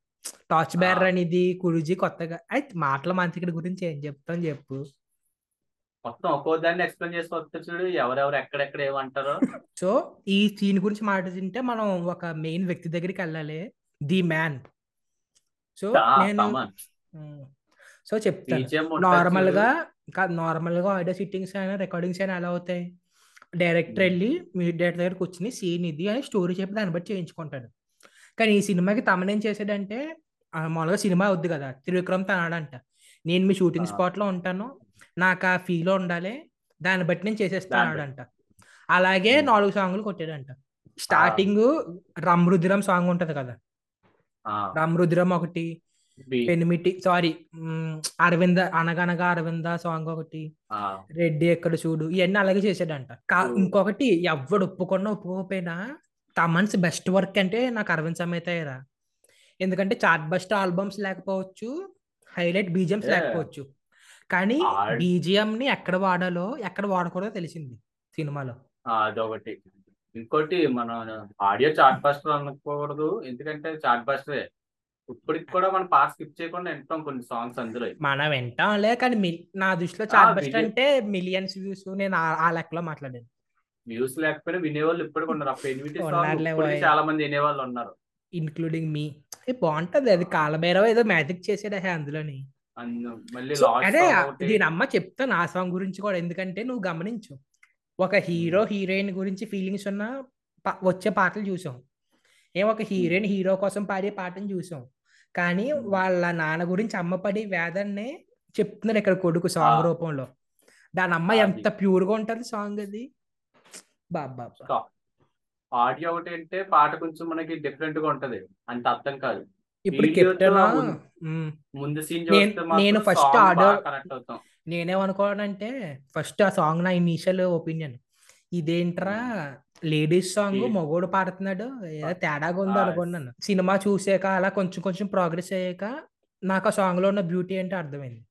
టార్చ్ బ్యారర్ అనేది కురుజీ కొత్తగా. అయితే మాటల మంత్రికుడి గురించి ఏం చెప్తాం చెప్పు. మొత్తం ఒక్కో దాన్ని ఎక్స్ప్లెయిన్ చేసి వస్తే చూడు ఎవరెవరు ఎక్కడెక్కడ ఏమంటారో. సో ఈ సీన్ గురించి మాట్లాడుతుంటే మనం ఒక మెయిన్ వ్యక్తి దగ్గరికి వెళ్ళాలి. ది మ్యాన్ సో నేను సో చెప్తాను. నార్మల్గా నార్మల్గా ఆడియో సిట్టింగ్స్ అయినా రికార్డింగ్స్ అయినా ఎలా అవుతాయి? డైరెక్టర్. వెళ్ళి మీ డైరెక్టర్ దగ్గరకు వచ్చిన సీన్ ఇది అని స్టోరీ చెప్పి దాన్ని బట్టి చేయించుకుంటాడు. కానీ ఈ సినిమాకి తమనేం చేసాడంటే మామూలుగా సినిమా అవుద్ది కదా త్రివిక్రమ్ తనాడంట. నేను మీ షూటింగ్. స్పాట్లో ఉంటాను నాకు ఆ ఫీల్ ఉండాలి దాన్ని బట్టి నేను చేసేస్తాను దాన్ని అంట అలాగే. నాలుగు సాంగ్లు కొట్టాడంట. స్టార్టింగ్ రమ్ రుద్రం సాంగ్ ఉంటది కదా రమ్ రుద్రం ఒకటి పెనిమిటి సారీ అరవింద అనగనగా అరవింద సాంగ్ ఒకటి రెడ్డి ఎక్కడ చూడు ఇవన్నీ అలాగే చేసాడంట. ఇంకొకటి ఎవడు ఒప్పుకున్నా ఒప్పుకోకపోయినా తమన్స్ బెస్ట్ వర్క్ అంటే నాకు అరవింద్ సమేత అయ్యారా ఎందుకంటే చార్ట్ బస్ట్ ఆల్బమ్స్ లేకపోవచ్చు హైలైట్ బీజిఎంస్. లేకపోవచ్చు. కానీ బీజిఎం ని ఎక్కడ వాడాలో ఎక్కడ వాడకూడదో తెలిసింది సినిమాలో. అదొకటి. ఇంకోటి మనం ఆడియో చార్ట్ బస్టర్ అనకూడదు ఎందుకంటే చార్ట్ బస్టరే. ఇప్పటికి కూడా మనం పాట స్కిప్ చేయకుండా వింటాం కొన్ని సాంగ్స్ అందులో. మనం వింటాంలే కానీ నా దృష్టిలో బస్ట్ million- అంటే మిలియన్స్ వ్యూస్. నేను ఆ- ఆ లెక్కలో మాట్లాడాను వ్యూస్ లేకపోయినా వినేవాళ్ళు ఇప్పటికి ఉన్నారు. ఆ పెనిమిటి సాంగ్ ఉన్నారులే ఇప్పటికి బాయ్. చాలా మంది వినేవాళ్ళు ఉన్నారు. ఇన్క్లూడింగ్ మీ బాగుంటది అది. కాలభైరవ ఏదో మ్యాజిక్ చేసాడు హే అందులోని. అందు- మళ్ళీ లాస్ట్ అదే సాంగ్ ఒకటి. దీని అమ్మ చెప్తాను ఆ సాంగ్ గురించి కూడా. ఎందుకంటే నువ్వు గమనించు. ఒక హీరో హీరోయిన్ గురించి ఫీలింగ్స్ ఉన్న వచ్చే పాటలు చూసాం. ఏం ఒక హీరోయిన్ హీరో కోసం పాడే పాటను చూసాం. కానీ Hmm. వాళ్ళ నాన్న గురించి అమ్మ పడే వేదన్నే చెప్తున్నారు ఇక్కడ కొడుకు సాంగ్. రూపంలో. దాని అమ్మ. ఎంత ప్యూర్గా ఉంటది సాంగ్ అది. బాబా ఆడియో ఒకటి అంటే పాట కొంచెం మనకి డిఫరెంట్గా ఉంటది. అంత అర్థం కాదు. ఇప్పుడు ముందు- సీన్ నేను- చూస్తే నేను నేనేమనుకోవాలంటే ఫస్ట్ ఆ సాంగ్ నా ఇనీషియల్ ఒపీనియన్. ఇదేంట్రా లేడీస్ సాంగ్ మగోడు పాడుతున్నాడు? ఏదో తేడాగా ఉంది అనుకున్నాను సినిమా చూసాక అలా కొంచెం కొంచెం ప్రోగ్రెస్ అయ్యాక నాకు ఆ సాంగ్లో ఉన్న బ్యూటీ ఏంటో అర్థమైంది.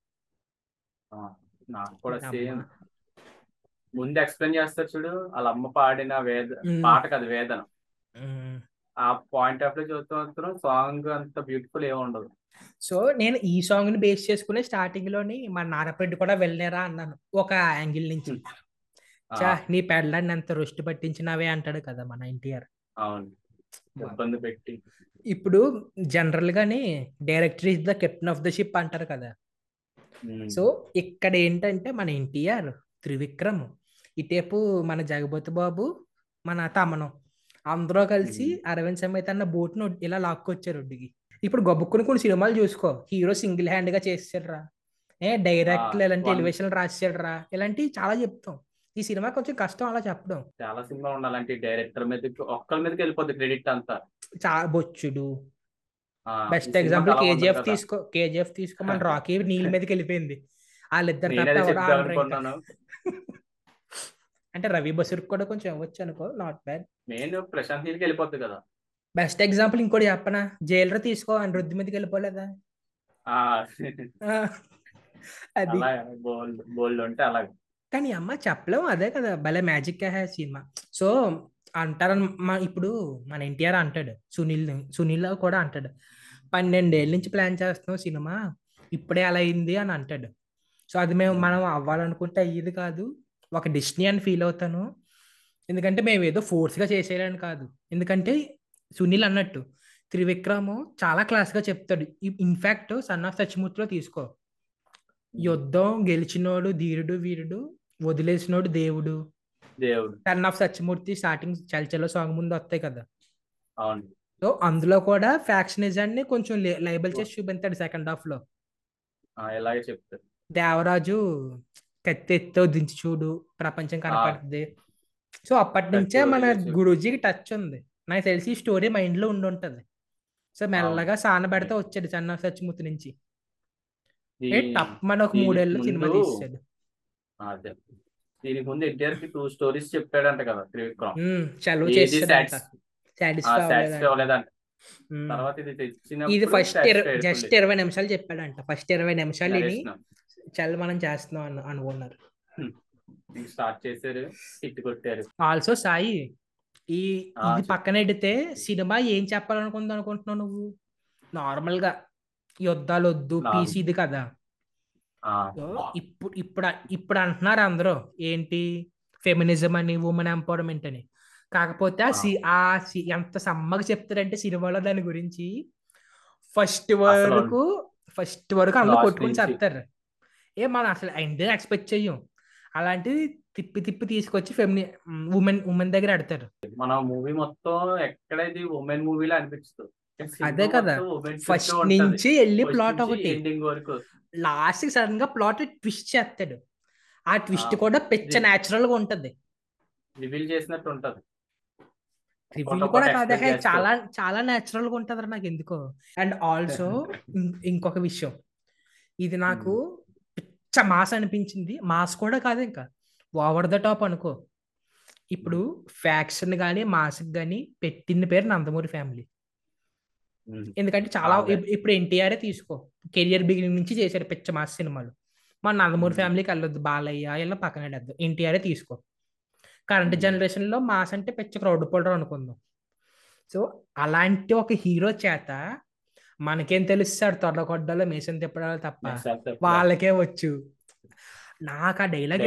నాకు కూడా. సేమ్. ముందు ఎక్స్ప్లెయిన్ చేస్తారు చూడు వాళ్ళ అమ్మ పాడిన వేద. పాట కదా వేదన. ఆ పాయింట్ ఆఫ్లో చూస్తూ సాంగ్ అంత బ్యూటిఫుల్ ఏమి ఉండదు సో నేను ఈ సాంగ్ని బేస్ చేసుకునే స్టార్టింగ్లోని మా నారపెడ్డి కూడా వెళ్ళారా అన్నాను ఒక యాంగిల్ నుంచి. చా నీ పెళ్ళాన్ని ఎంత రుష్టి పట్టించినావే అంటాడు కదా మన ఎన్టీఆర్. ఇబ్బంది పెట్టి. ఇప్పుడు జనరల్ గాని director is the captain of the ship అంటారు కదా. సో ఇక్కడ ఏంటంటే మన ఎన్టీఆర్ త్రివిక్రమ్ ఇటేపు మన జగపతి బాబు మన తమనం. అందరూ కలిసి. అరవింద్ సమేత అన్న బోట్ను ఇలా లాక్కొచ్చారు ఒడ్డుకి. ఇప్పుడు గబుక్కుని కొన్ని సినిమాలు చూసుకో. హీరో సింగిల్ హ్యాండ్గా చేసాడురా ఏ డైరెక్ట్ ఇలాంటి ఎలివేషన్ రాసాడురా ఇలాంటివి చాలా చెప్తాం. ఈ సినిమా కొంచెం కష్టం అలా చెప్పడం. చాలా సినిమా ఉండాలంటే డైరెక్టర్ మీదకి ఒక్కరి మీదకి వెళ్ళిపోద్ది క్రెడిట్ అంతా. చా బొచ్చుడు. Best example KGF. తీసుకో కేజీఎఫ్ తీసుకో మన రాకీ నీళ్ళ మీదకి వెళ్ళిపోయింది. వాళ్ళిద్దరు అంటే రవి బసురుకు కూడా కొంచెం ఇవ్వచ్చు అనుకో నాట్ బ్యాడ్ నేను ప్రశాంత్ నీళ్ళకి వెళ్ళిపోద్ది కదా. బెస్ట్ ఎగ్జాంపుల్ ఇంకోటి చెప్పనా? జైలర్ తీసుకో అని రుద్ది మీదకి వెళ్ళిపోలేదా? అది. బోల్డ్ ఉంటే కానీ అమ్మ చెప్పలేము అదే కదా. భలే మ్యాజిక్ హే సినిమా. సో అంటారు మా ఇప్పుడు మన ఎన్టీఆర్ అంటాడు సునీల్ సునీల్ కూడా అంటాడు పన్నెండేళ్ళ నుంచి ప్లాన్ చేస్తున్నాం సినిమా ఇప్పుడే అలా అయింది అని అంటాడు. సో అది మేము మనం అవ్వాలనుకుంటే అయ్యేది కాదు. ఒక డెస్టినీ అని ఫీల్ అవుతాను. ఎందుకంటే మేము ఏదో ఫోర్స్గా చేసేయాలని కాదు. ఎందుకంటే సునీల్ అన్నట్టు త్రివిక్రమ్ చాలా క్లాస్గా చెప్తాడు. ఇన్ఫ్యాక్ట్ సన్ ఆఫ్ సచిమూర్తిలో తీసుకో. యుద్ధం గెలిచినోడు ధీరుడు వీరుడు వదిలేసినోడు దేవుడు. దేవుడు. సన్ ఆఫ్ సత్యమూర్తి స్టార్టింగ్ చలచలో సాంగ్ ముందు వస్తాయి కదా. అవును. సో అందులో కూడా ఫ్యాక్షనిజాన్ని కొంచెం లైబల్ చేసి చూపించాడు సెకండ్ హాఫ్లో. ఇలాగే దేవరాజు కత్తి ఎత్తో దించి చూడు ప్రపంచం కనపడుతుంది. సో అప్పటి నుంచే మన. గురూజీకి టచ్ ఉంది. నాకు తెలిసి ఈ స్టోరీ మైండ్లో ఉండి ఉంటది. సో మెల్లగా సాన పెడతా వచ్చాడు సన్ ఆఫ్ సత్యమూర్తి నుంచి ఏ దీని- టప్ మన ఒక మూడేళ్ళు సినిమా తీసాడు. దీనికి ముందు ఎన్టీఆర్కి టూ స్టోరీస్ చెప్పాడంట కదా త్రివిక్రమ్. చలువ. తర్వాత ఇది ఇది ఫస్ట్ జస్ట్. ఇరవై నిమిషాలు చెప్పాడంట. ఫస్ట్ ఇరవై నిమిషాలు నరేష్ చల్ మనం చేస్తున్నాం అను అనుకున్నారు. స్టార్ట్ చేశారు హిట్ కొట్టారు. ఆల్సో సాయి ఈ ఇది. పక్కన ఎడితే సినిమా ఏం చెప్పాలనుకుంది అనుకుంటున్నావు నువ్వు నార్మల్గా యుద్ధాలు వద్దు. పీసీ ఇది కదా ఇప్పుడు ఇప్పుడు ఇప్పుడు అంటున్నారు అందరూ ఏంటి ఫెమినిజం అని ఉమెన్ ఎంపవర్మెంట్ అని కాకపోతే ఆ సి ఆ సి- ఎంత సమ్మగా చెప్తారంటే సినిమాలో దాని గురించి ఫస్ట్ వరకు ఫస్ట్ వరకు అందరూ కొట్టుకుని. చెప్తారు ఏ మనం అసలు ఇండియన్ ఎక్స్పెక్ట్ చెయ్యం అలాంటిది తిప్పి తిప్పి తీసుకొచ్చి ఫెమిని ఉమెన్ ఉమెన్ దగ్గర ఆడతారు. మన మూవీ మొత్తం ఎక్కడ ఇది ఉమెన్ మూవీలో అనిపిస్తుంది అదే కదా. ఫస్ట్ నుంచి వెళ్ళి ప్లాట్ ఒకటి. లాస్ట్ సడన్గా ప్లాట్ ట్విస్ట్ చేస్తాడు. ఆ ట్విస్ట్ కూడా పిచ్చ న్యాచురల్గా ఉంటది. రివీల్ చేసినట్టు ఉంటది. రివ్యూ కూడా కాదు. చాలా చాలా న్యాచురల్గా ఉంటది నాకు ఎందుకో. అండ్ ఆల్సో ఇంకొక విషయం. ఇది నాకు పిచ్చ మాస్ అనిపించింది. మాస్ కూడా కాదు ఇంకా. ఓవర్ ద టాప్ అనుకో. ఇప్పుడు ఫ్యాక్షన్ కానీ మాస్ కానీ పెట్టిన పేరు నందమూరి ఫ్యామిలీ. ఎందుకంటే చాలా ఇప్పుడు ఎన్టీఆర్ తీసుకో. కెరియర్ బిగినింగ్ నుంచి చేశాడు పిచ్చ మాస్ సినిమాలు. మన నందమూరి. ఫ్యామిలీకి వెళ్ళొద్దు. బాలయ్య ఇలా పక్కన వెళ్ళొద్దు ఎన్టీఆర్ తీసుకో. కరెంట్ మ్మ్. జనరేషన్లో మాస్ అంటే పిచ్చ క్రౌడ్ పుల్లర్ అనుకుందాం. సో అలాంటి ఒక హీరో చేత మనకేం తెలుస్తాడు తొడగొడ్డలో మేసం తిప్పడాలు తప్ప. వాళ్ళకే వచ్చు. నాకు ఆ డైలాగ్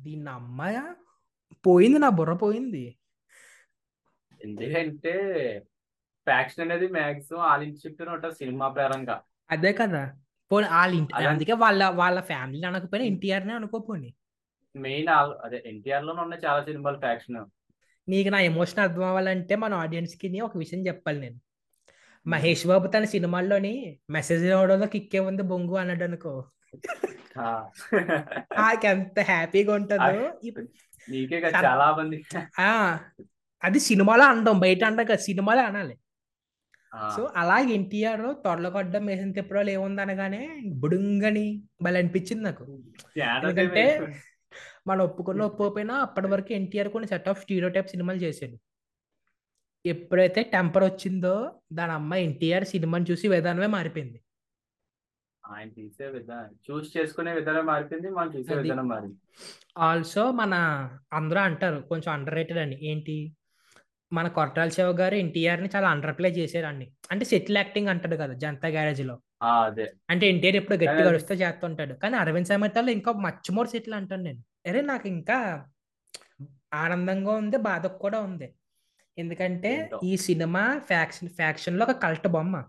దీన్ని అమ్మాయ పోయింది నా బుర్ర పోయింది. ఎందుకంటే ఫ్యాక్షన్ అనేది మాక్సిమం ఆలించి చెప్పిన ఉంటుంది సినిమా పరంగా. అదే కదా. పోనీ వాళ్ళ ఇంటి అందుకే వాళ్ళ వాళ్ళ ఫ్యామిలీ అనకపోయినా ఎన్టీఆర్ నే అనుకోపోని మెయిన్ అదే ఎన్టీఆర్లోనే ఉన్నాయి చాలా సినిమాలు ఫ్యాక్షన్ నీకు నా ఎమోషన్ అర్థం అవ్వాలంటే మన ఆడియన్స్కి ఒక విషయం చెప్పాలి నేను. మహేష్ బాబు తన సినిమాల్లోని మెసేజ్ ఇవ్వడంలో కిక్కే ఉంది బొంగు అన్నాడు అనుకో నాకు ఎంత హ్యాపీగా ఉంటుందో. చాలా మంది. అది సినిమాలో అనడం బయట అనడం కదా సినిమాలో అనాలి. సో అలాగే ఎన్టీఆర్ తొడలకొడ్డం మేసిన తిప్పడాలు ఏముంది అనగానే బుడుంగని భలే అనిపించింది నాకు. ఎందుకంటే. మనం ఒప్పుకున్న ఒప్పుకోపోయినా అప్పటి వరకు ఎన్టీఆర్ కొన్ని సెట్ ఆఫ్ స్టీరియో టైప్ సినిమాలు చేశాడు. ఎప్పుడైతే టెంపర్ వచ్చిందో దాని అమ్మ ఎన్టీఆర్ సినిమాని చూసి విధానమే మారిపోయింది. ఆయన తీసే విధానం చూస్ చేసుకునే విధానం మారిపోయింది మనం చూసే. విధానం మారింది. ఆల్సో మన అందరూ అంటారు కొంచెం అండర్ రేటెడ్ అని. ఏంటి? మన కొట్టాల శివ గారు ఎన్టీఆర్ని చాలా అండర్ ప్లే చేశారు అన్ని అంటే సెటిల్ యాక్టింగ్ అంటాడు కదా జనతా గ్యారేజ్లో అదే. అంటే ఎన్టీఆర్ ఎప్పుడు గట్టి గడుస్తూ చేస్తుంటాడు కానీ అరవింద్ సమేతాలో ఇంకా మచ్ మోర్ సెటిల్ అంటాను నేను. అరే నాకు ఇంకా ఆనందంగా ఉంది బాధ కూడా ఉంది. ఎందుకంటే. ఈ సినిమా ఫ్యాక్షన్ ఫ్యాక్షన్లో ఒక కల్ట్ బొమ్మ.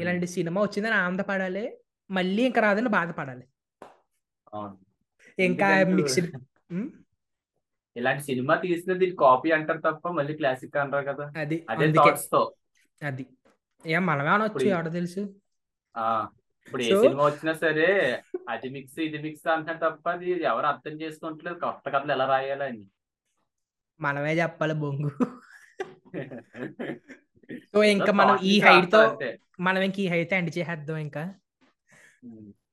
ఇలాంటి సినిమా వచ్చిందని ఆనందపడాలి మళ్ళీ ఇంకా రాదని బాధపడాలి. ఇంకా మిక్స్డ్ ఇలాంటి సినిమా తీసిన దీని కాపీ అంటారు తప్ప మళ్ళీ క్లాసిక్ అంటారు కదా. అది అదే అందుకే. థాట్స్తో. అది. ఏం మనమే అనొచ్చు ఎవడో తెలుసు? ఆ ఇప్పుడు ఏ సినిమా వచ్చినా సరే అది మిక్స్ ఇది మిక్స్ అంటారు తప్ప అది ఎవరు అర్థం చేసుకుంటలేదు. కొత్త కథలు ఎలా రాయాలని మనమే చెప్పాలి బొంగు. సో ఇంకా మనం ఈ హైట్తో. మనం ఇంక ఈ హైట్ ఎండ్ చేసేద్దాం ఇంకా.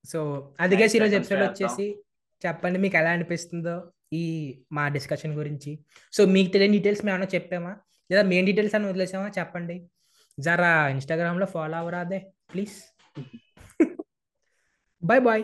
సో అదిగే ఈరోజు ఎపిసోడ్. వచ్చేసి చెప్పండి మీకు ఎలా అనిపిస్తుందో ఈ మా డిస్కషన్ గురించి. సో మీకు తెలియని డీటెయిల్స్ మేము ఏమైనా చెప్పామా? లేదా మెయిన్ డీటెయిల్స్ అని వదిలేసామా? చెప్పండి. జరా ఇన్స్టాగ్రామ్లో ఫాలో అవరాదే ప్లీజ్ బాయ్ బాయ్